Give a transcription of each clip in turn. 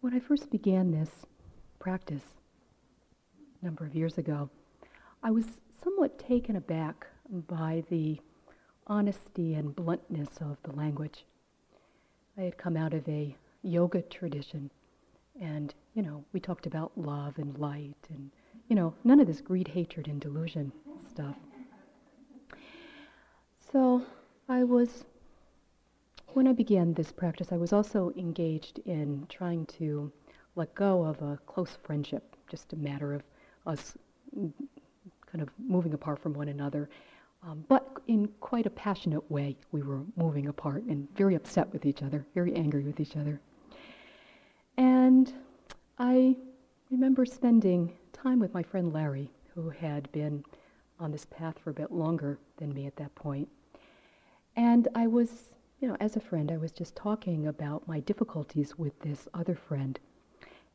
When I first began this practice a number of years ago, I was somewhat taken aback by the honesty and bluntness of the language. I had come out of a yoga tradition, and, you know, we talked about love and light and, you know, none of this greed, hatred, and delusion stuff. So I was, when I began this practice, I was also engaged in trying to let go of a close friendship, just a matter of us kind of moving apart from one another. Um, but in quite a passionate way, we were moving apart and very upset with each other, very angry with each other. And I remember spending time with my friend Larry, who had been on this path for a bit longer than me at that point. And I was, you know, as a friend, I was just talking about my difficulties with this other friend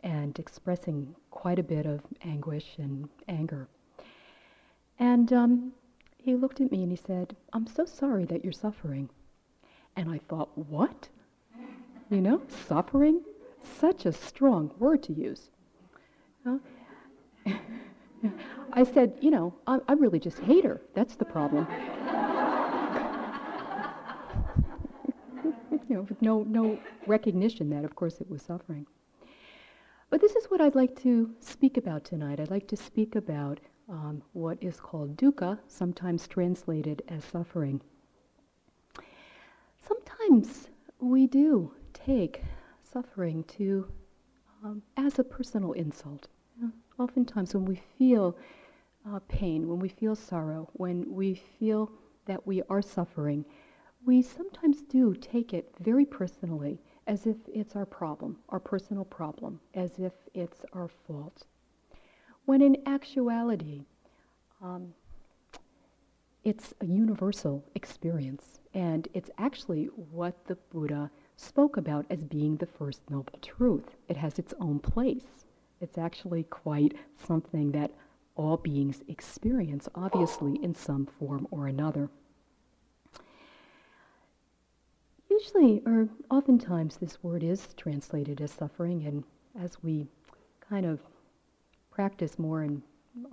and expressing quite a bit of anguish and anger. And um, he looked at me and he said, I'm so sorry that you're suffering. And I thought, what? You know, suffering? Such a strong word to use. I said, you know, I, I really just hate her. That's the problem. You know, with no, no recognition that, of course, it was suffering. But this is what I'd like to speak about tonight. I'd like to speak about um, what is called dukkha, sometimes translated as suffering. Sometimes we do take suffering to um, as a personal insult. You know, oftentimes, when we feel uh, pain, when we feel sorrow, when we feel that we are suffering, we sometimes do take it very personally, as if it's our problem, our personal problem, as if it's our fault. When in actuality, um, it's a universal experience, and it's actually what the Buddha spoke about as being the first noble truth. It has its own place. It's actually quite something that all beings experience, obviously, in some form or another. Usually, or oftentimes, this word is translated as suffering, and as we kind of practice more and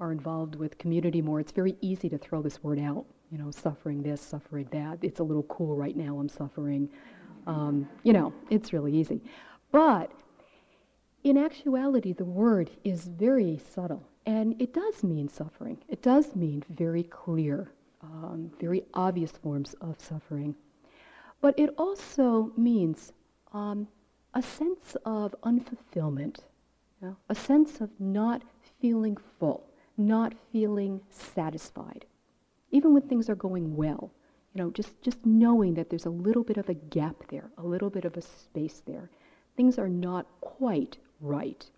are involved with community more, it's very easy to throw this word out. You know, suffering this, suffering that. It's a little cool right now, I'm suffering. Um, you know, it's really easy. But in actuality, the word is very subtle, and it does mean suffering. It does mean very clear, um, very obvious forms of suffering. But it also means um, a sense of unfulfillment, you know, a sense of not feeling full, not feeling satisfied. Even when things are going well, you know, just, just knowing that there's a little bit of a gap there, a little bit of a space there. Things are not quite right.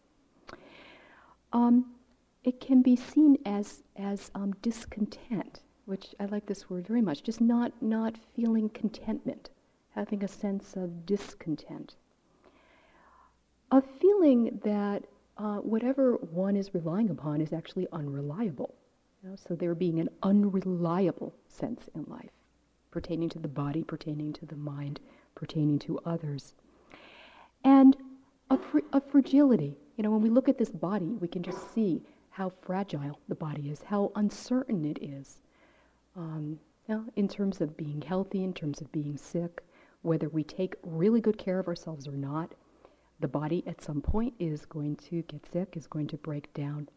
Um, it can be seen as, as um, discontent which I like this word very much, just not, not feeling contentment, having a sense of discontent. A feeling that uh, whatever one is relying upon is actually unreliable. You know? So there being an unreliable sense in life, pertaining to the body, pertaining to the mind, pertaining to others. And a, fr- a fragility. You know, when we look at this body, we can just see how fragile the body is, how uncertain it is um, you know, in terms of being healthy, in terms of being sick, whether we take really good care of ourselves or not, the body at some point is going to get sick, is going to break down,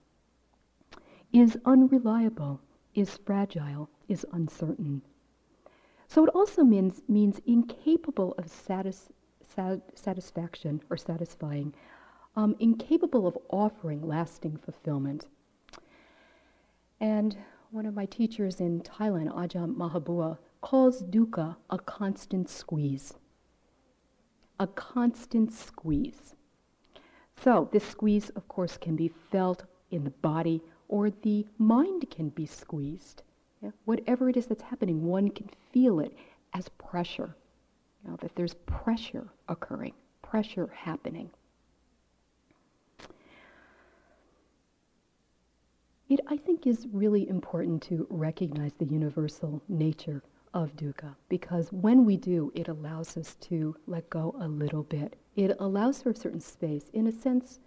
is unreliable, is fragile, is uncertain. So it also means, means incapable of satis, sat, satisfaction or satisfying, um, incapable of offering lasting fulfillment. And one of my teachers in Thailand, Ajahn Mahabua, calls dukkha a constant squeeze. A constant squeeze. So, this squeeze, of course, can be felt in the body or the mind can be squeezed. Yeah? Whatever it is that's happening, one can feel it as pressure. You know, that there's pressure occurring, pressure happening. It, I think, is really important to recognize the universal nature of dukkha because when we do, it allows us to let go a little bit. It allows for a certain space. In a sense,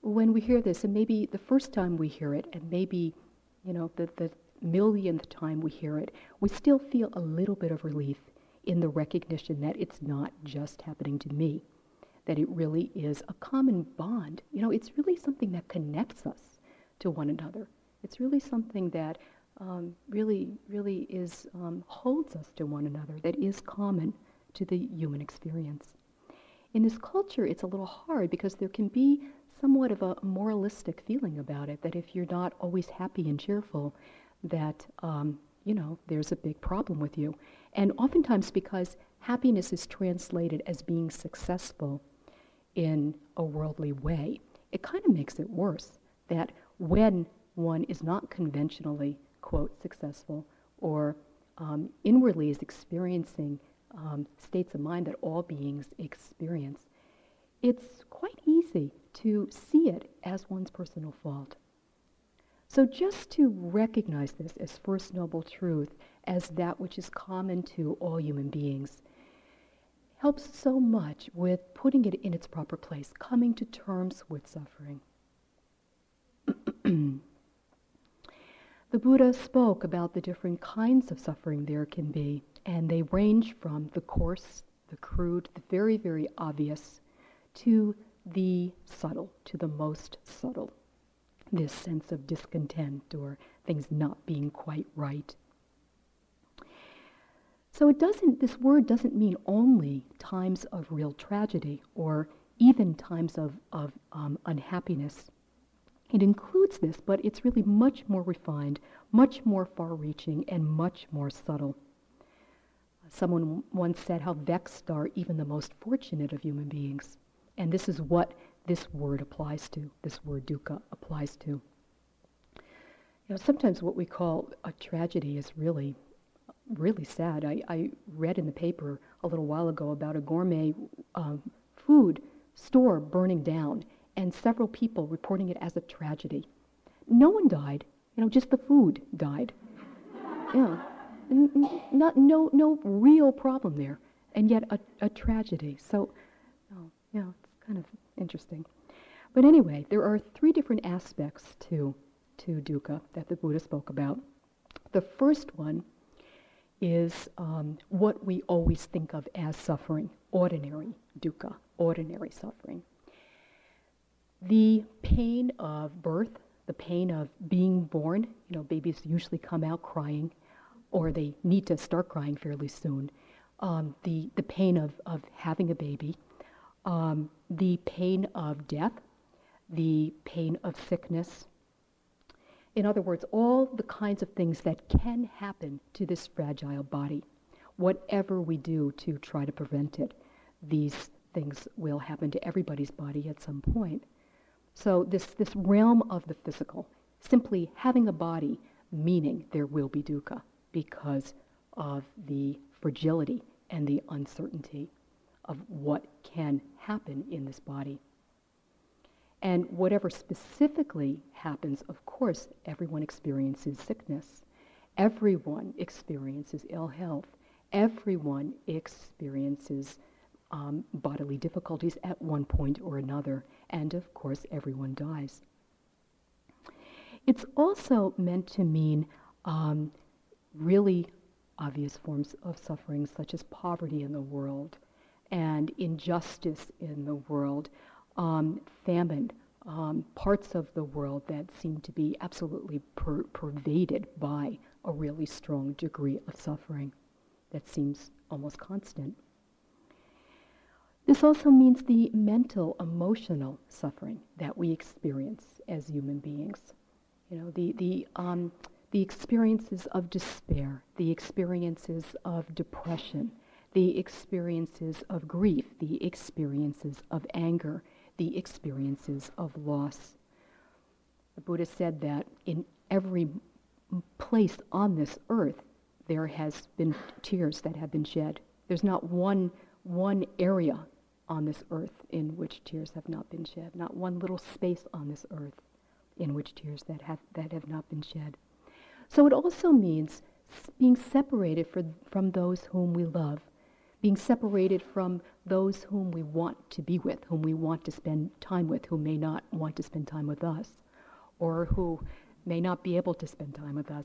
when we hear this, and maybe the first time we hear it, and maybe, you know, the, the millionth time we hear it, we still feel a little bit of relief in the recognition that it's not just happening to me, that it really is a common bond. You know, it's really something that connects us to one another. It's really something that um, really, really is um, holds us to one another. That is common to the human experience. In this culture, it's a little hard because there can be somewhat of a moralistic feeling about it. That if you're not always happy and cheerful, that um, you know there's a big problem with you. And oftentimes, because happiness is translated as being successful in a worldly way, it kind of makes it worse. That when one is not conventionally quote, successful, or um, inwardly is experiencing um, states of mind that all beings experience, it's quite easy to see it as one's personal fault. So, just to recognize this as First Noble Truth, as that which is common to all human beings, helps so much with putting it in its proper place, coming to terms with suffering. The Buddha spoke about the different kinds of suffering there can be, and they range from the coarse, the crude, the very, very obvious, to the subtle, to the most subtle. This sense of discontent or things not being quite right. So it doesn't, this word doesn't mean only times of real tragedy or even times of, of um, unhappiness. It includes this, but it's really much more refined, much more far reaching, and much more subtle. Someone once said how vexed are even the most fortunate of human beings. And this is what this word applies to, this word dukkha applies to. You know, sometimes what we call a tragedy is really, really sad. I, I read in the paper a little while ago about a gourmet um, food store burning down and several people reporting it as a tragedy. No one died, you know, just the food died. Yeah. not, no, no real problem there, and yet a, a tragedy. So, oh, yeah, it's kind of interesting. But anyway, there are three different aspects to, to dukkha that the Buddha spoke about. The first one is um, what we always think of as suffering, ordinary dukkha, ordinary suffering the pain of birth, the pain of being born, you know, babies usually come out crying, or they need to start crying fairly soon. Um, the, the pain of, of having a baby, um, the pain of death, the pain of sickness. In other words, all the kinds of things that can happen to this fragile body. Whatever we do to try to prevent it, these things will happen to everybody's body at some point. So this, this realm of the physical, simply having a body, meaning there will be dukkha because of the fragility and the uncertainty of what can happen in this body. And whatever specifically happens, of course, everyone experiences sickness. Everyone experiences ill health. Everyone experiences um, bodily difficulties at one point or another. And of course, everyone dies. It's also meant to mean um, really obvious forms of suffering, such as poverty in the world and injustice in the world, um, famine, um, parts of the world that seem to be absolutely per- pervaded by a really strong degree of suffering that seems almost constant. This also means the mental, emotional suffering that we experience as human beings. You know, the, the, um, the experiences of despair, the experiences of depression, the experiences of grief, the experiences of anger, the experiences of loss. The Buddha said that in every place on this earth, there has been tears that have been shed. There's not one, one area on this earth in which tears have not been shed, not one little space on this earth in which tears that have, that have not been shed. So it also means being separated for, from those whom we love, being separated from those whom we want to be with, whom we want to spend time with, who may not want to spend time with us, or who may not be able to spend time with us.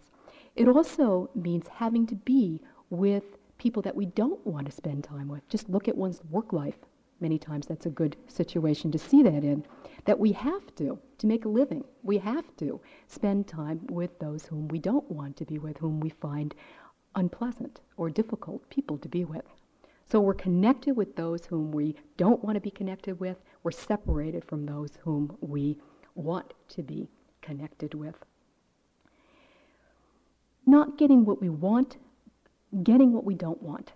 It also means having to be with people that we don't want to spend time with. Just look at one's work life. Many times that's a good situation to see that in. That we have to, to make a living, we have to spend time with those whom we don't want to be with, whom we find unpleasant or difficult people to be with. So we're connected with those whom we don't want to be connected with. We're separated from those whom we want to be connected with. Not getting what we want, getting what we don't want.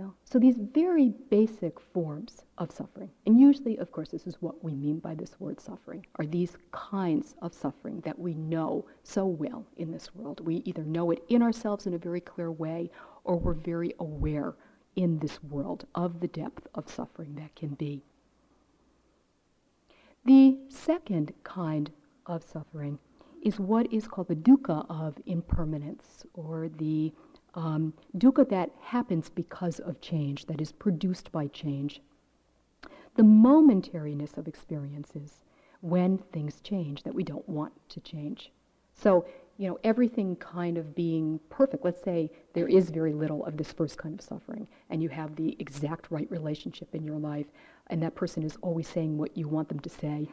Know? So these very basic forms of suffering, and usually, of course, this is what we mean by this word suffering, are these kinds of suffering that we know so well in this world. We either know it in ourselves in a very clear way, or we're very aware in this world of the depth of suffering that can be. The second kind of suffering is what is called the dukkha of impermanence, or the um, dukkha that happens because of change, that is produced by change. The momentariness of experiences when things change that we don't want to change. So you know, everything kind of being perfect. Let's say there is very little of this first kind of suffering, and you have the exact right relationship in your life, and that person is always saying what you want them to say.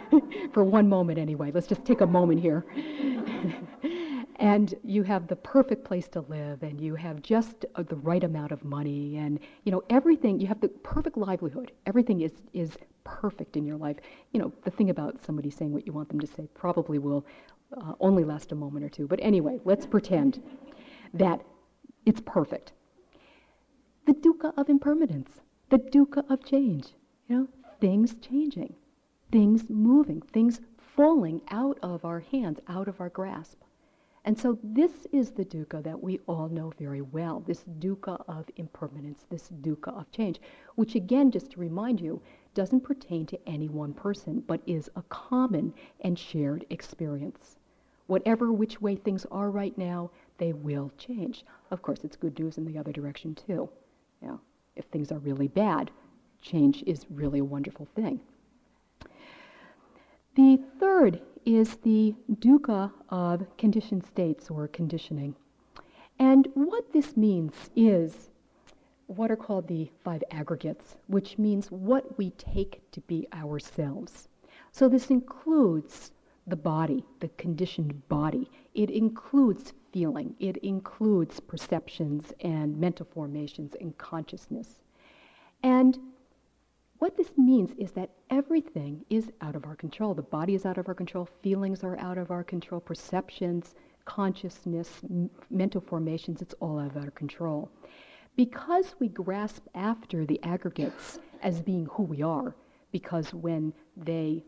For one moment, anyway. Let's just take a moment here. and you have the perfect place to live, and you have just uh, the right amount of money, and you know everything. You have the perfect livelihood. Everything is is perfect in your life. You know, the thing about somebody saying what you want them to say probably will uh, only last a moment or two. But anyway, let's pretend that it's perfect. The dukkha of impermanence, the dukkha of change, you know, things changing, things moving, things falling out of our hands, out of our grasp. And so this is the dukkha that we all know very well, this dukkha of impermanence, this dukkha of change, which again, just to remind you, doesn't pertain to any one person, but is a common and shared experience. Whatever which way things are right now, they will change. Of course, it's good news in the other direction too. Yeah. If things are really bad, change is really a wonderful thing. The third is the dukkha of conditioned states or conditioning. And what this means is what are called the five aggregates, which means what we take to be ourselves. So this includes the body, the conditioned body. It includes feeling, it includes perceptions and mental formations and consciousness. And what this means is that everything is out of our control. The body is out of our control, feelings are out of our control, perceptions, consciousness, m- mental formations, it's all out of our control. Because we grasp after the aggregates as being who we are, because when they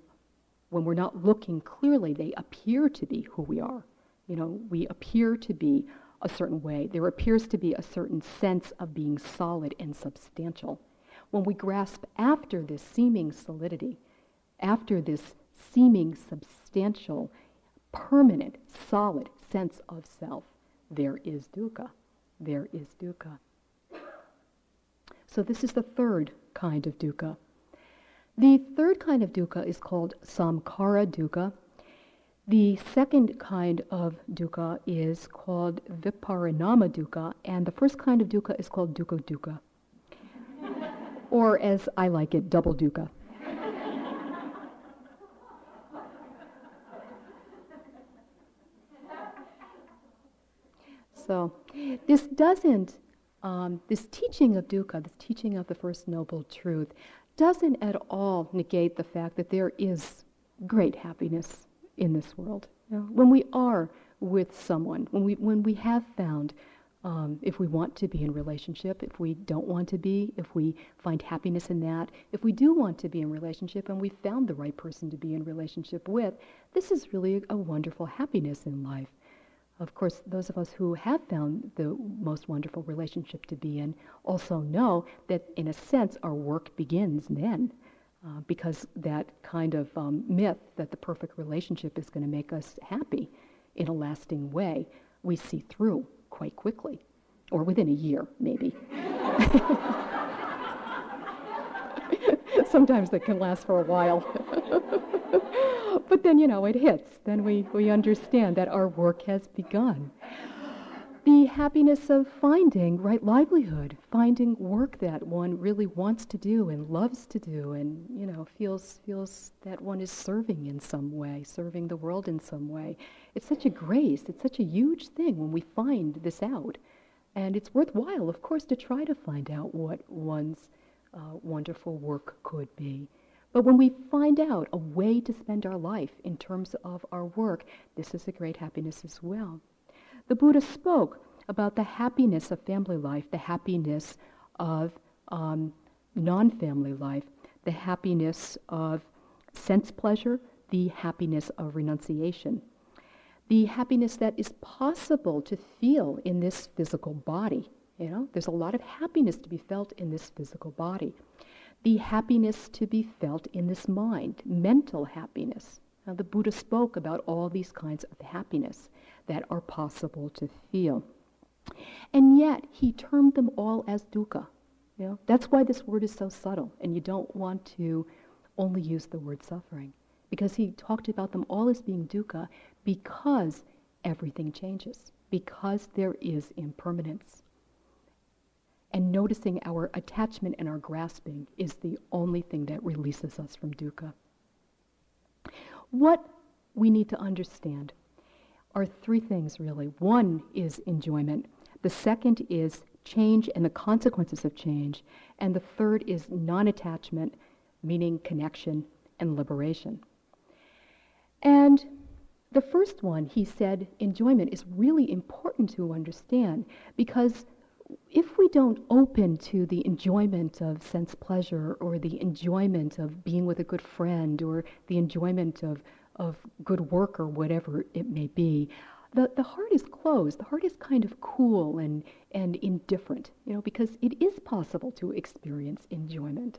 when we're not looking clearly, they appear to be who we are. You know, we appear to be a certain way. There appears to be a certain sense of being solid and substantial. When we grasp after this seeming solidity, after this seeming substantial, permanent, solid sense of self, there is dukkha. There is dukkha. So this is the third kind of dukkha. The third kind of dukkha is called samkhara dukkha. The second kind of dukkha is called viparinama dukkha, and the first kind of dukkha is called dukkha dukkha. Or as I like it, double dukkha. so this doesn't, um, this teaching of dukkha, this teaching of the First Noble Truth, doesn't at all negate the fact that there is great happiness in this world. You know, when we are with someone, when we, when we have found, um, if we want to be in relationship, if we don't want to be, if we find happiness in that, if we do want to be in relationship and we found the right person to be in relationship with, this is really a wonderful happiness in life. Of course, those of us who have found the most wonderful relationship to be in also know that, in a sense, our work begins then. Uh, because that kind of um, myth that the perfect relationship is going to make us happy in a lasting way, we see through quite quickly, or within a year, maybe. Sometimes that can last for a while. but then, you know, it hits. Then we, we understand that our work has begun the happiness of finding right livelihood, finding work that one really wants to do and loves to do, and you know feels feels that one is serving in some way, serving the world in some way. It's such a grace. It's such a huge thing when we find this out, and it's worthwhile, of course, to try to find out what one's uh, wonderful work could be. But when we find out a way to spend our life in terms of our work, this is a great happiness as well. The Buddha spoke about the happiness of family life, the happiness of um, non family life, the happiness of sense pleasure, the happiness of renunciation, the happiness that is possible to feel in this physical body. You know, there's a lot of happiness to be felt in this physical body. The happiness to be felt in this mind, mental happiness. Now, the Buddha spoke about all these kinds of happiness that are possible to feel. And yet, he termed them all as dukkha. You know? That's why this word is so subtle, and you don't want to only use the word suffering. Because he talked about them all as being dukkha because everything changes, because there is impermanence. And noticing our attachment and our grasping is the only thing that releases us from dukkha. What we need to understand are three things, really. One is enjoyment, the second is change and the consequences of change, and the third is non attachment, meaning connection and liberation. And the first one, he said, enjoyment is really important to understand because if we don't open to the enjoyment of sense pleasure or the enjoyment of being with a good friend or the enjoyment of of good work or whatever it may be, the, the heart is closed. The heart is kind of cool and, and indifferent, you know, because it is possible to experience enjoyment.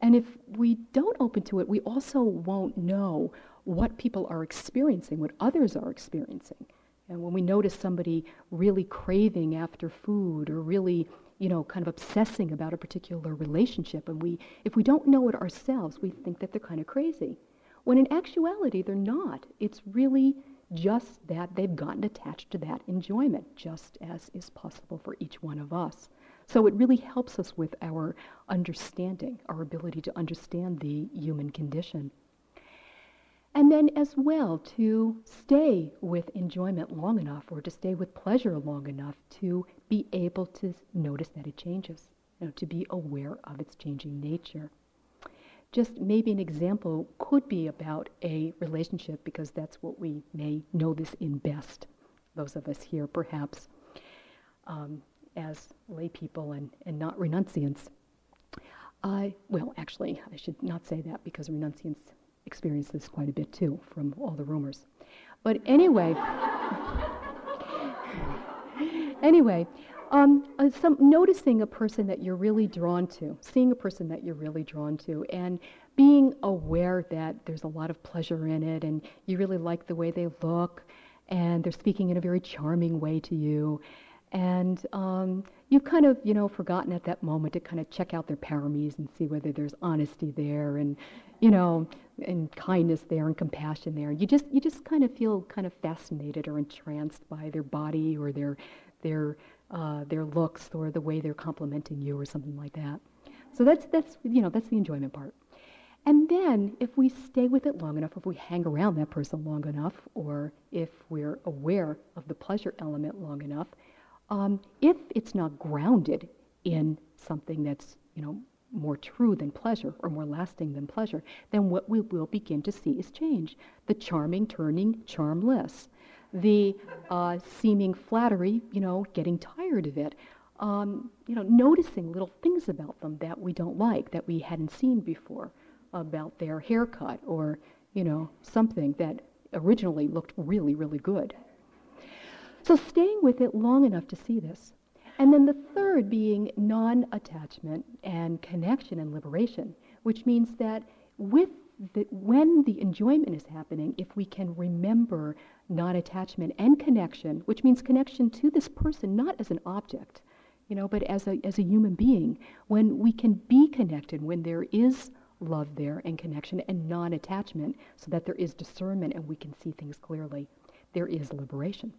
And if we don't open to it, we also won't know what people are experiencing, what others are experiencing. And when we notice somebody really craving after food or really, you know, kind of obsessing about a particular relationship, and we, if we don't know it ourselves, we think that they're kind of crazy when in actuality they're not. It's really just that they've gotten attached to that enjoyment, just as is possible for each one of us. So it really helps us with our understanding, our ability to understand the human condition. And then, as well, to stay with enjoyment long enough or to stay with pleasure long enough to be able to notice that it changes, you know, to be aware of its changing nature just maybe an example could be about a relationship because that's what we may know this in best, those of us here perhaps um, as lay people and, and not renunciants. I, well, actually, I should not say that because renunciants experience this quite a bit too from all the rumors. But anyway, anyway, um, uh, some, noticing a person that you're really drawn to, seeing a person that you're really drawn to, and being aware that there's a lot of pleasure in it, and you really like the way they look, and they're speaking in a very charming way to you, and um, you've kind of, you know, forgotten at that moment to kind of check out their paramis and see whether there's honesty there, and you know, and kindness there, and compassion there. You just, you just kind of feel kind of fascinated or entranced by their body or their, their uh, their looks or the way they're complimenting you or something like that. So that's, that's, you know, that's the enjoyment part. And then if we stay with it long enough, if we hang around that person long enough, or if we're aware of the pleasure element long enough, um, if it's not grounded in something that's, you know, more true than pleasure or more lasting than pleasure, then what we will begin to see is change. The charming turning charmless the uh, seeming flattery, you know, getting tired of it. Um, you know, noticing little things about them that we don't like, that we hadn't seen before, about their haircut or, you know, something that originally looked really, really good. So staying with it long enough to see this. And then the third being non attachment and connection and liberation, which means that with that when the enjoyment is happening, if we can remember non attachment and connection, which means connection to this person, not as an object, you know, but as a, as a human being, when we can be connected, when there is love there and connection and non attachment, so that there is discernment and we can see things clearly, there is liberation.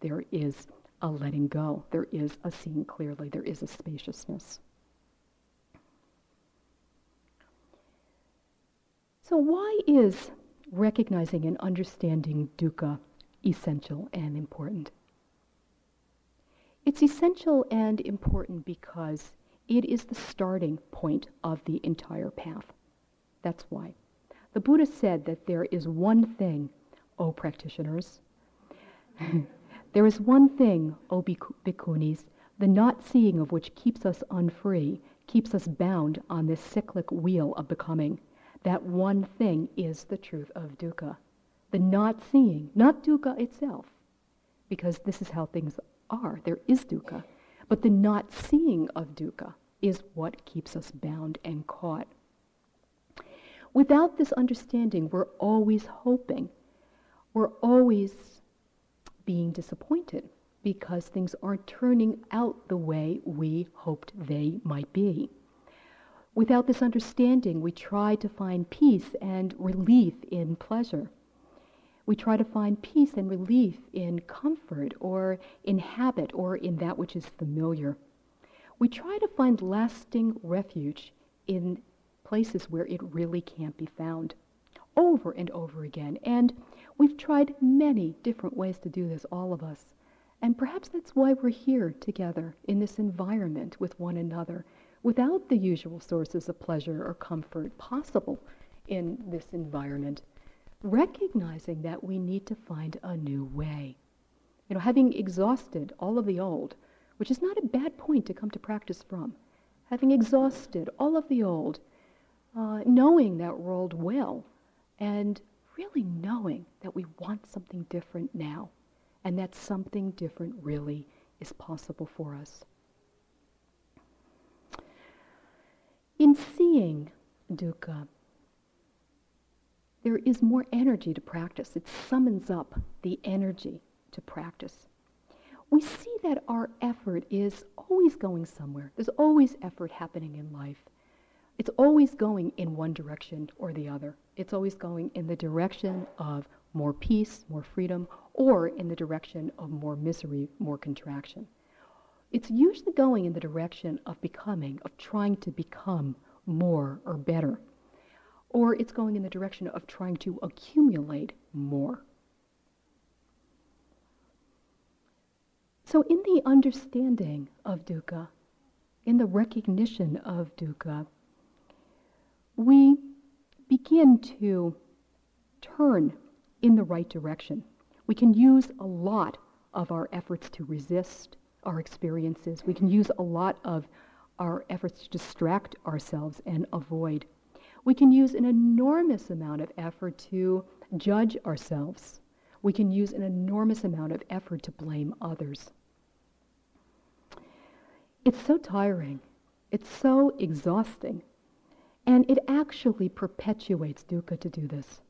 There is a letting go. There is a seeing clearly. There is a spaciousness. So, why is recognizing and understanding dukkha essential and important? It's essential and important because it is the starting point of the entire path. That's why. The Buddha said that there is one thing, O practitioners, there is one thing, O bhikkhunis, the not seeing of which keeps us unfree, keeps us bound on this cyclic wheel of becoming. That one thing is the truth of dukkha. The not seeing, not dukkha itself, because this is how things are. There is dukkha. But the not seeing of dukkha is what keeps us bound and caught. Without this understanding, we're always hoping. We're always being disappointed because things aren't turning out the way we hoped they might be. Without this understanding, we try to find peace and relief in pleasure. We try to find peace and relief in comfort or in habit or in that which is familiar. We try to find lasting refuge in places where it really can't be found over and over again. And we've tried many different ways to do this, all of us. And perhaps that's why we're here together in this environment with one another, without the usual sources of pleasure or comfort possible in this environment recognizing that we need to find a new way. You know, having exhausted all of the old, which is not a bad point to come to practice from, having exhausted all of the old, uh, knowing that world well, and really knowing that we want something different now, and that something different really is possible for us. In seeing dukkha, there is more energy to practice. It summons up the energy to practice. We see that our effort is always going somewhere. There's always effort happening in life. It's always going in one direction or the other. It's always going in the direction of more peace, more freedom, or in the direction of more misery, more contraction. It's usually going in the direction of becoming, of trying to become more or better or it's going in the direction of trying to accumulate more. So, in the understanding of dukkha, in the recognition of dukkha, we begin to turn in the right direction. We can use a lot of our efforts to resist our experiences. We can use a lot of our efforts to distract ourselves and avoid we can use an enormous amount of effort to judge ourselves. We can use an enormous amount of effort to blame others. It's so tiring. It's so exhausting. And it actually perpetuates dukkha to do this.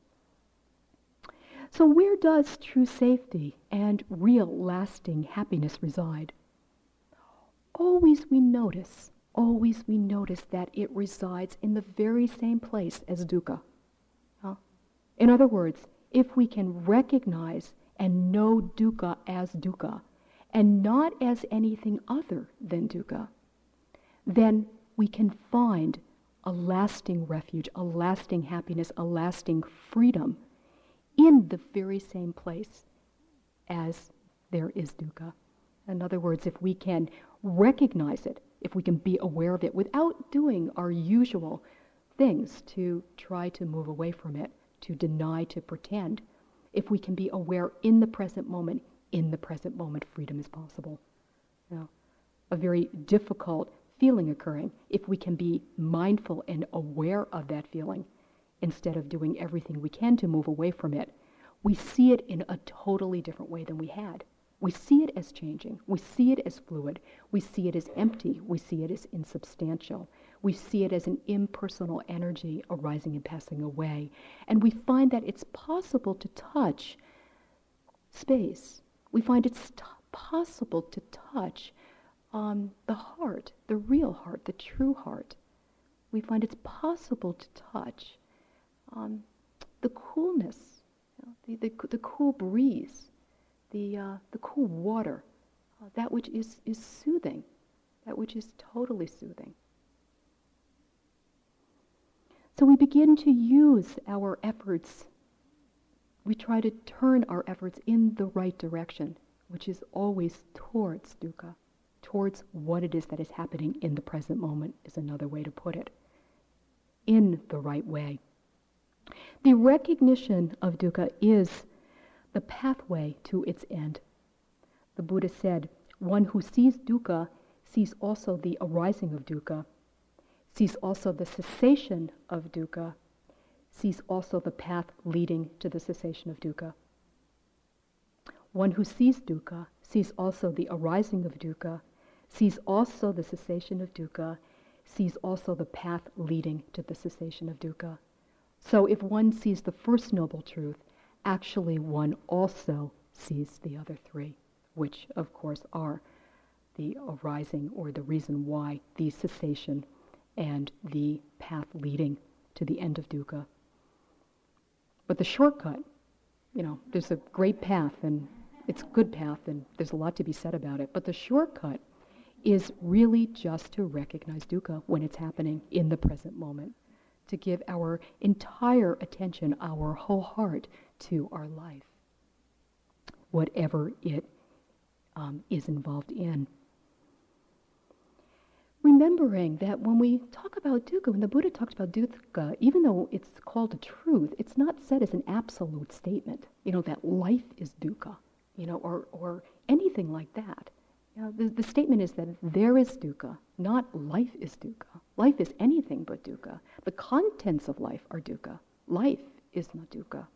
So, where does true safety and real lasting happiness reside? Always we notice always we notice that it resides in the very same place as dukkha. Huh? In other words, if we can recognize and know dukkha as dukkha and not as anything other than dukkha, then we can find a lasting refuge, a lasting happiness, a lasting freedom in the very same place as there is dukkha. In other words, if we can recognize it if we can be aware of it without doing our usual things to try to move away from it, to deny, to pretend. If we can be aware in the present moment, in the present moment, freedom is possible. Know, a very difficult feeling occurring, if we can be mindful and aware of that feeling instead of doing everything we can to move away from it, we see it in a totally different way than we had. We see it as changing. We see it as fluid. We see it as empty. We see it as insubstantial. We see it as an impersonal energy arising and passing away. And we find that it's possible to touch space. We find it's t- possible to touch um, the heart, the real heart, the true heart. We find it's possible to touch um, the coolness, you know, the, the, the, cool breeze, the, uh, the cool water, uh, that which is, is soothing, that which is totally soothing. So we begin to use our efforts. We try to turn our efforts in the right direction, which is always towards dukkha, towards what it is that is happening in the present moment, is another way to put it. In the right way. The recognition of dukkha is the pathway to its end. The Buddha said, one who sees dukkha sees also the arising of dukkha, sees also the cessation of dukkha, sees also the path leading to the cessation of dukkha. One who sees dukkha sees also the arising of dukkha, sees also the cessation of dukkha, sees also the path leading to the cessation of dukkha. So if one sees the first noble truth, actually one also sees the other three, which of course are the arising or the reason why the cessation and the path leading to the end of dukkha. But the shortcut, you know, there's a great path and it's a good path and there's a lot to be said about it. But the shortcut is really just to recognize dukkha when it's happening in the present moment to give our entire attention, our whole heart to our life, whatever it um, is involved in. Remembering that when we talk about dukkha, when the Buddha talks about dukkha, even though it's called a truth, it's not said as an absolute statement, you know, that life is dukkha, you know, or, or anything like that. The, the statement is that there is dukkha, not life is dukkha. Life is anything but dukkha. The contents of life are dukkha. Life is not dukkha.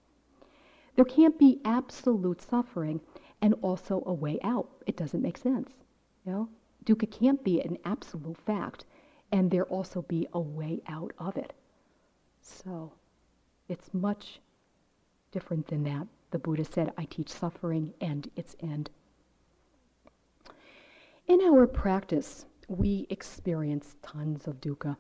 There can't be absolute suffering and also a way out. It doesn't make sense. You know? Dukkha can't be an absolute fact and there also be a way out of it. So it's much different than that. The Buddha said, I teach suffering and its end. In our practice, we experience tons of dukkha.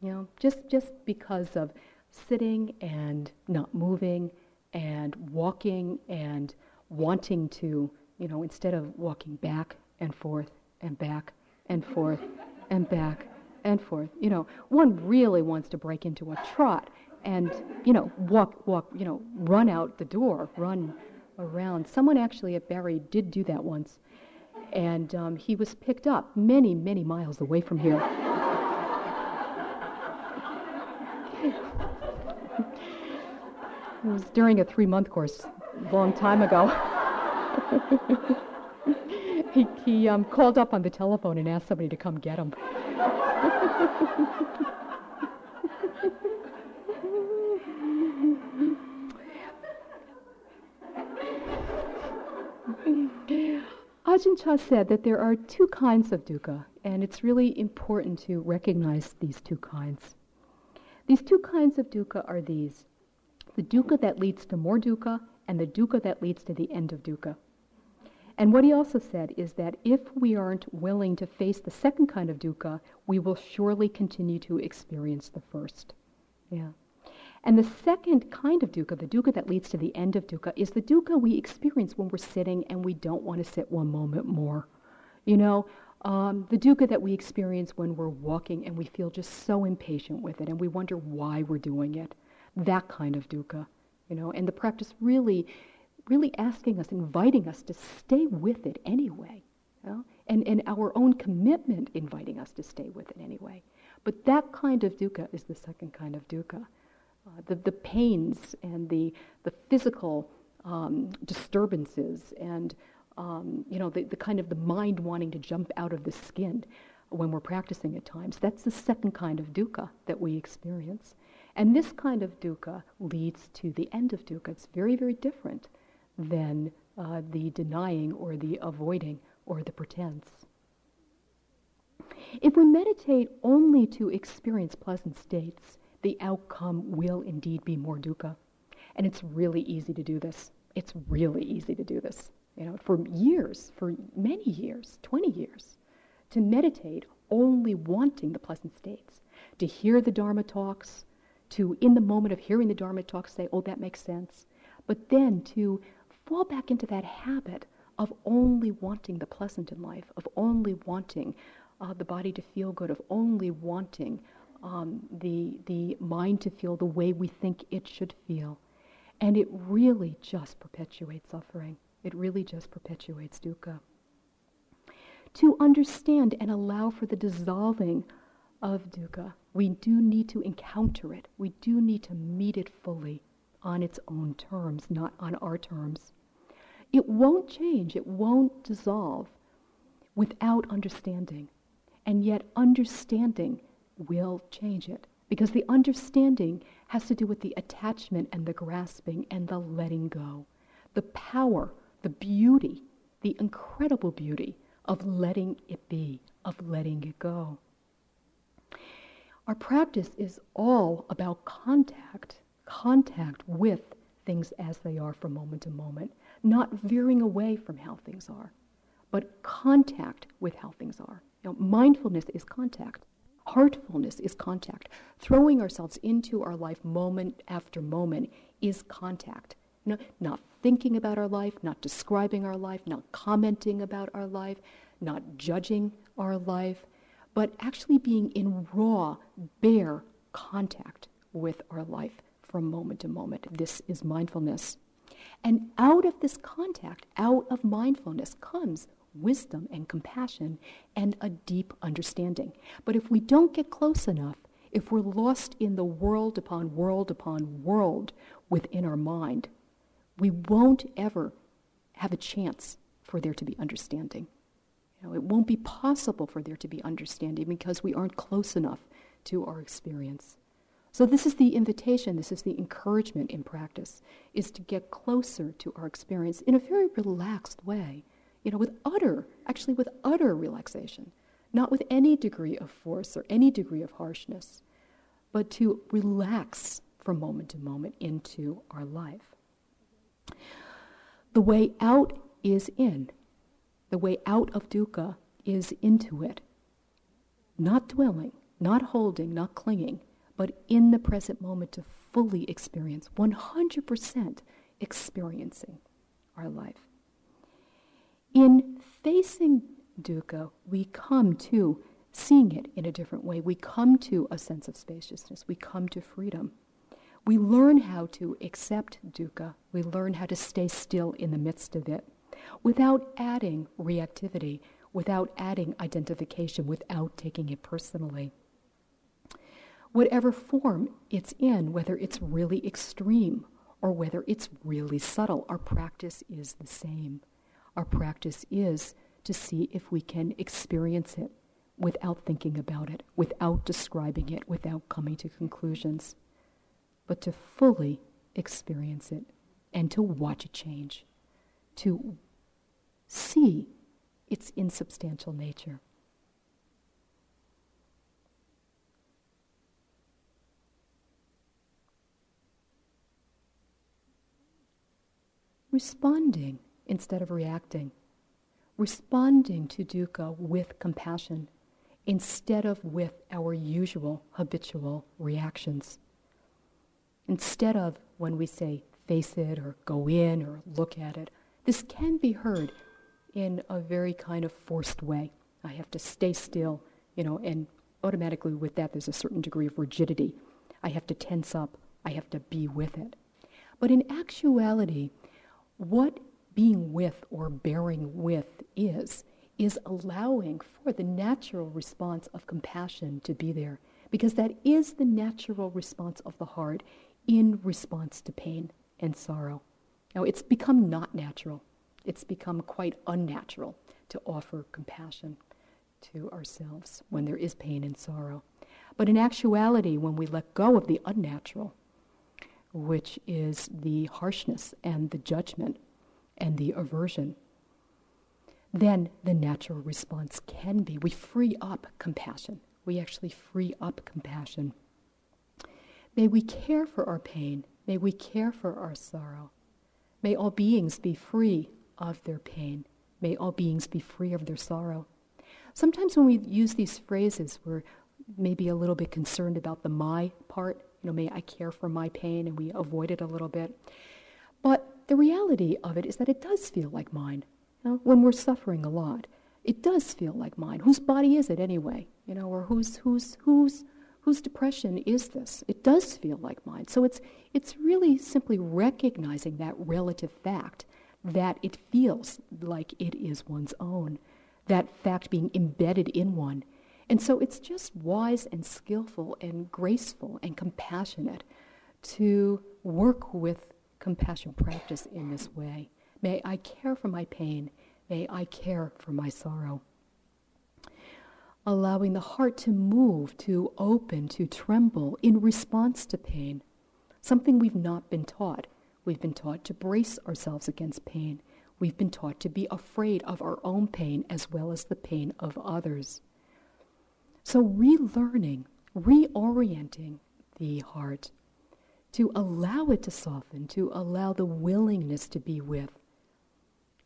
You know, just, just because of sitting and not moving and walking and wanting to, you know, instead of walking back and forth and back and forth and back and forth, you know, one really wants to break into a trot and, you know, walk, walk, you know, run out the door, run around. Someone actually at Barre did do that once and um, he was picked up many, many miles away from here. it was during a three month course, a long time ago. he he um, called up on the telephone and asked somebody to come get him. Ajahn Chah said that there are two kinds of dukkha, and it's really important to recognize these two kinds. These two kinds of dukkha are these the dukkha that leads to more dukkha, and the dukkha that leads to the end of dukkha. And what he also said is that if we aren't willing to face the second kind of dukkha, we will surely continue to experience the first. Yeah. And the second kind of dukkha, the dukkha that leads to the end of dukkha, is the dukkha we experience when we're sitting and we don't want to sit one moment more. You know, um, the dukkha that we experience when we're walking and we feel just so impatient with it and we wonder why we're doing it. That kind of dukkha, you know, and the practice really, really asking us, inviting us to stay with it anyway. You know? and, and our own commitment inviting us to stay with it anyway. But that kind of dukkha is the second kind of dukkha uh, the, the pains and the, the physical um, disturbances and um, you know the, the kind of the mind wanting to jump out of the skin when we're practicing at times. That's the second kind of dukkha that we experience. And this kind of dukkha leads to the end of dukkha. It's very, very different than uh, the denying or the avoiding or the pretense. If we meditate only to experience pleasant states, the outcome will indeed be more dukkha. And it's really easy to do this. It's really easy to do this. You know, for years, for many years, 20 years, to meditate only wanting the pleasant states, to hear the Dharma talks, to, in the moment of hearing the Dharma talks, say, oh, that makes sense. But then to fall back into that habit of only wanting the pleasant in life, of only wanting uh, the body to feel good, of only wanting um, the, the mind to feel the way we think it should feel. And it really just perpetuates suffering. It really just perpetuates dukkha. To understand and allow for the dissolving of dukkha, we do need to encounter it. We do need to meet it fully on its own terms, not on our terms. It won't change, it won't dissolve without understanding. And yet, understanding will change it because the understanding has to do with the attachment and the grasping and the letting go. The power, the beauty, the incredible beauty of letting it be, of letting it go. Our practice is all about contact, contact with things as they are from moment to moment, not veering away from how things are, but contact with how things are. Know, mindfulness is contact. Heartfulness is contact. Throwing ourselves into our life moment after moment is contact. Know, not thinking about our life, not describing our life, not commenting about our life, not judging our life, but actually being in raw, bare contact with our life from moment to moment. This is mindfulness. And out of this contact, out of mindfulness, comes wisdom and compassion and a deep understanding. But if we don't get close enough, if we're lost in the world upon world upon world within our mind, we won't ever have a chance for there to be understanding. You know, it won't be possible for there to be understanding because we aren't close enough to our experience. So this is the invitation, this is the encouragement in practice, is to get closer to our experience in a very relaxed way, you know, with utter, actually with utter relaxation, not with any degree of force or any degree of harshness, but to relax from moment to moment into our life. The way out is in. The way out of dukkha is into it. Not dwelling, not holding, not clinging, but in the present moment to fully experience, 100% experiencing our life. In facing dukkha, we come to seeing it in a different way. We come to a sense of spaciousness. We come to freedom. We learn how to accept dukkha. We learn how to stay still in the midst of it without adding reactivity, without adding identification, without taking it personally. Whatever form it's in, whether it's really extreme or whether it's really subtle, our practice is the same. Our practice is to see if we can experience it without thinking about it, without describing it, without coming to conclusions, but to fully experience it and to watch it change, to see its insubstantial nature. Responding instead of reacting. Responding to dukkha with compassion instead of with our usual habitual reactions. Instead of when we say face it or go in or look at it, this can be heard in a very kind of forced way. I have to stay still, you know, and automatically with that there's a certain degree of rigidity. I have to tense up, I have to be with it. But in actuality, what being with or bearing with is, is allowing for the natural response of compassion to be there, because that is the natural response of the heart in response to pain and sorrow. Now, it's become not natural. It's become quite unnatural to offer compassion to ourselves when there is pain and sorrow. But in actuality, when we let go of the unnatural, which is the harshness and the judgment and the aversion, then the natural response can be we free up compassion. We actually free up compassion. May we care for our pain. May we care for our sorrow. May all beings be free of their pain. May all beings be free of their sorrow. Sometimes when we use these phrases, we're maybe a little bit concerned about the my part. You know, may I care for my pain, and we avoid it a little bit. But the reality of it is that it does feel like mine. You know, when we're suffering a lot, it does feel like mine. Whose body is it anyway? You know, or whose whose whose whose depression is this? It does feel like mine. So it's it's really simply recognizing that relative fact that it feels like it is one's own, that fact being embedded in one. And so it's just wise and skillful and graceful and compassionate to work with compassion practice in this way. May I care for my pain. May I care for my sorrow. Allowing the heart to move, to open, to tremble in response to pain. Something we've not been taught. We've been taught to brace ourselves against pain. We've been taught to be afraid of our own pain as well as the pain of others. So, relearning, reorienting the heart to allow it to soften, to allow the willingness to be with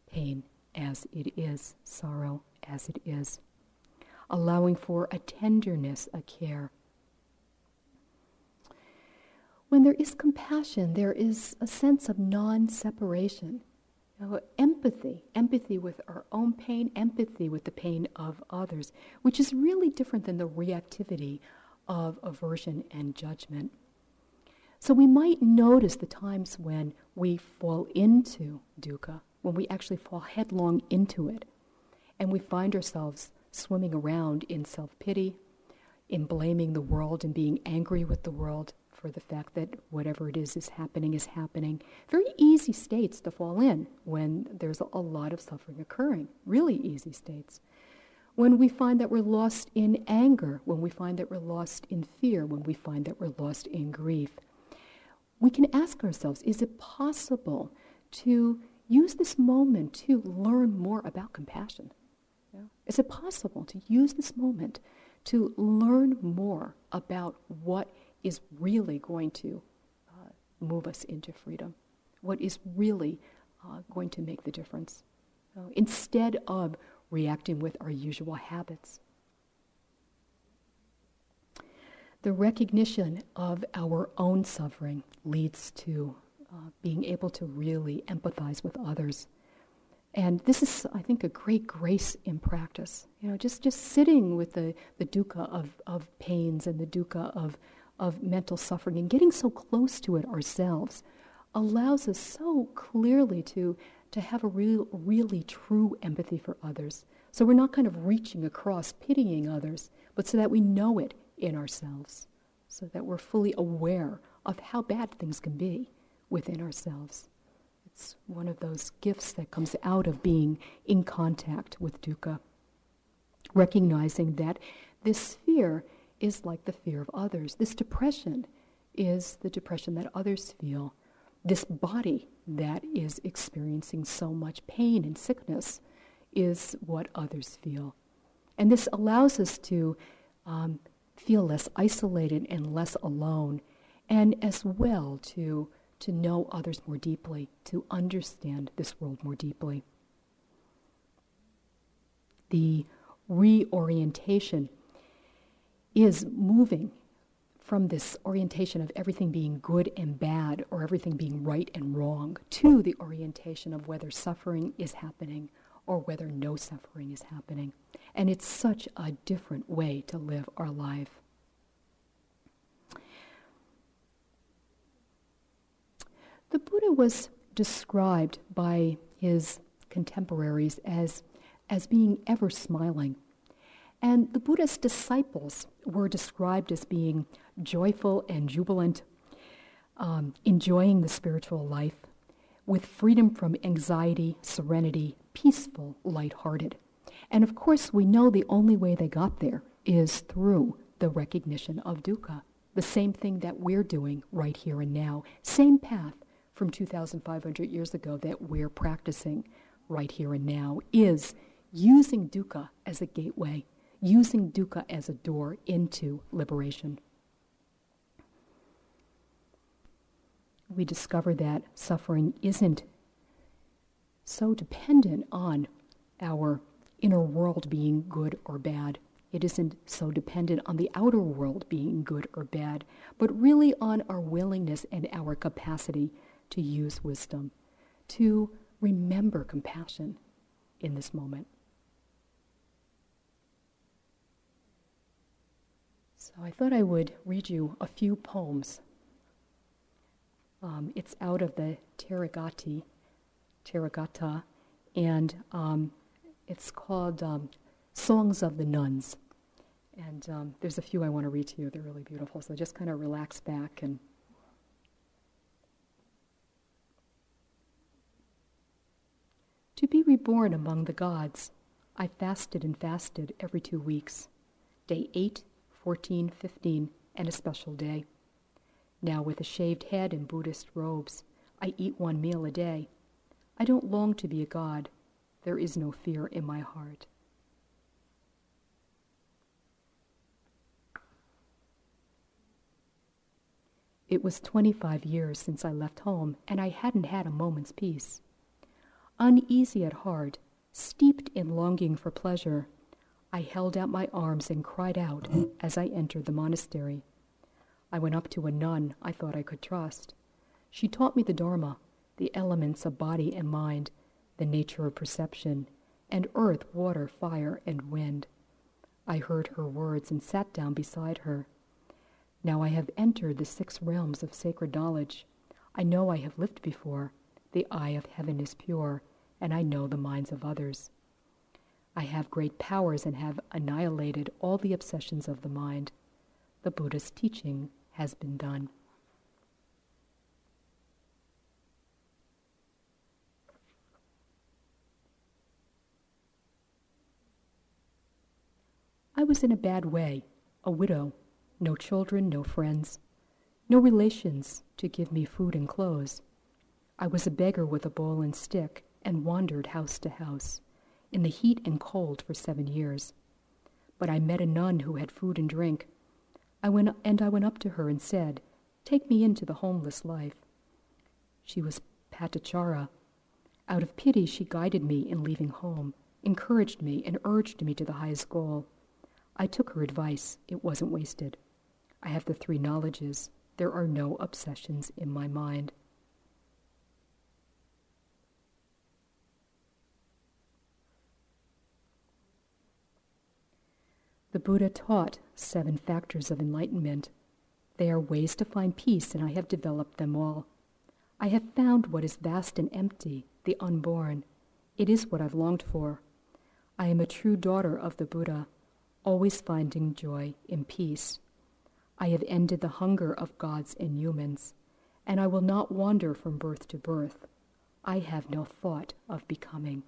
pain as it is, sorrow as it is, allowing for a tenderness, a care. When there is compassion, there is a sense of non separation. You know, empathy, empathy with our own pain, empathy with the pain of others, which is really different than the reactivity of aversion and judgment. So we might notice the times when we fall into dukkha, when we actually fall headlong into it, and we find ourselves swimming around in self pity, in blaming the world and being angry with the world for the fact that whatever it is is happening is happening. Very easy states to fall in when there's a lot of suffering occurring. Really easy states. When we find that we're lost in anger, when we find that we're lost in fear, when we find that we're lost in grief we can ask ourselves is it possible to use this moment to learn more about compassion? Yeah. Is it possible to use this moment to learn more about what is really going to uh, move us into freedom? What is really uh, going to make the difference? Uh, instead of reacting with our usual habits. The recognition of our own suffering leads to uh, being able to really empathize with others. And this is, I think, a great grace in practice. You know, just, just sitting with the, the dukkha of, of pains and the dukkha of, of mental suffering and getting so close to it ourselves allows us so clearly to, to have a real, really true empathy for others. So we're not kind of reaching across, pitying others, but so that we know it in ourselves so that we're fully aware of how bad things can be within ourselves. It's one of those gifts that comes out of being in contact with dukkha. Recognizing that this fear is like the fear of others. This depression is the depression that others feel. This body that is experiencing so much pain and sickness is what others feel. And this allows us to um, feel less isolated and less alone, and as well to, to know others more deeply, to understand this world more deeply. The reorientation is moving from this orientation of everything being good and bad or everything being right and wrong to the orientation of whether suffering is happening or whether no suffering is happening. And it's such a different way to live our life. The Buddha was described by his contemporaries as, as being ever smiling. And the Buddha's disciples were described as being joyful and jubilant, um, enjoying the spiritual life, with freedom from anxiety, serenity, peaceful, lighthearted. And of course, we know the only way they got there is through the recognition of dukkha, the same thing that we're doing right here and now, same path from 2,500 years ago that we're practicing right here and now is using dukkha as a gateway, using dukkha as a door into liberation. We discover that suffering isn't so dependent on our inner world being good or bad. It isn't so dependent on the outer world being good or bad, but really on our willingness and our capacity to use wisdom, to remember compassion in this moment. So I thought I would read you a few poems. Um, it's out of the Therigatha, Therigatha, and um, it's called um, Songs of the Nuns. And um, there's a few I want to read to you. They're really beautiful. So just kind of relax back and. To be reborn among the gods, I fasted and fasted every two weeks. Day 8, 14, 15, and a special day. Now, with a shaved head and Buddhist robes, I eat one meal a day. I don't long to be a god. There is no fear in my heart. It was 25 years since I left home, and I hadn't had a moment's peace. Uneasy at heart, steeped in longing for pleasure, I held out my arms and cried out as I entered the monastery. I went up to a nun I thought I could trust. She taught me the Dharma, the elements of body and mind, the nature of perception, and earth, water, fire, and wind. I heard her words and sat down beside her. Now I have entered the six realms of sacred knowledge. I know I have lived before. The eye of heaven is pure, and I know the minds of others. I have great powers and have annihilated all the obsessions of the mind. The Buddha's teaching has been done. I was in a bad way, a widow, no children, no friends, no relations to give me food and clothes. I was a beggar with a bowl and stick and wandered house to house in the heat and cold for seven years. But I met a nun who had food and drink. I went, and I went up to her and said, Take me into the homeless life. She was Patachara. Out of pity, she guided me in leaving home, encouraged me, and urged me to the highest goal. I took her advice. It wasn't wasted. I have the three knowledges. There are no obsessions in my mind. The Buddha taught seven factors of enlightenment. They are ways to find peace, and I have developed them all. I have found what is vast and empty, the unborn. It is what I've longed for. I am a true daughter of the Buddha, always finding joy in peace. I have ended the hunger of gods and humans, and I will not wander from birth to birth. I have no thought of becoming.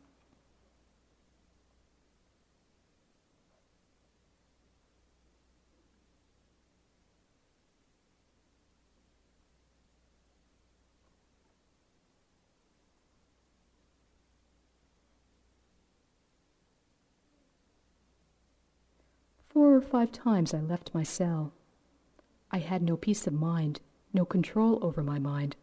Or five times I left my cell. I had no peace of mind, no control over my mind.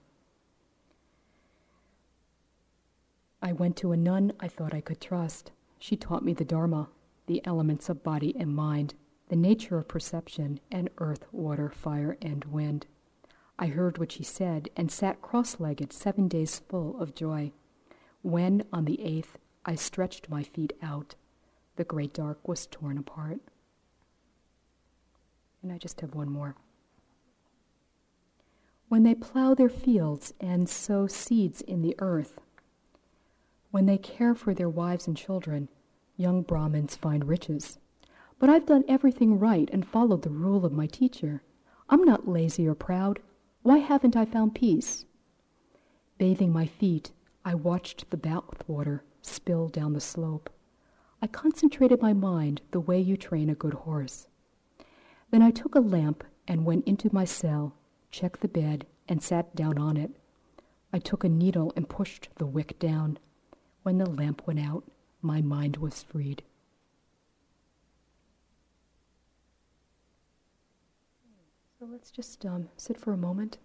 I went to a nun I thought I could trust. She taught me the Dharma, the elements of body and mind, the nature of perception, and earth, water, fire, and wind. I heard what she said and sat cross legged seven days full of joy. When, on the eighth, I stretched my feet out, the great dark was torn apart. And I just have one more. When they plow their fields and sow seeds in the earth, when they care for their wives and children, young Brahmins find riches. But I've done everything right and followed the rule of my teacher. I'm not lazy or proud. Why haven't I found peace? Bathing my feet, I watched the bath water spill down the slope. I concentrated my mind the way you train a good horse. Then I took a lamp and went into my cell, checked the bed, and sat down on it. I took a needle and pushed the wick down. When the lamp went out, my mind was freed. So let's just um, sit for a moment.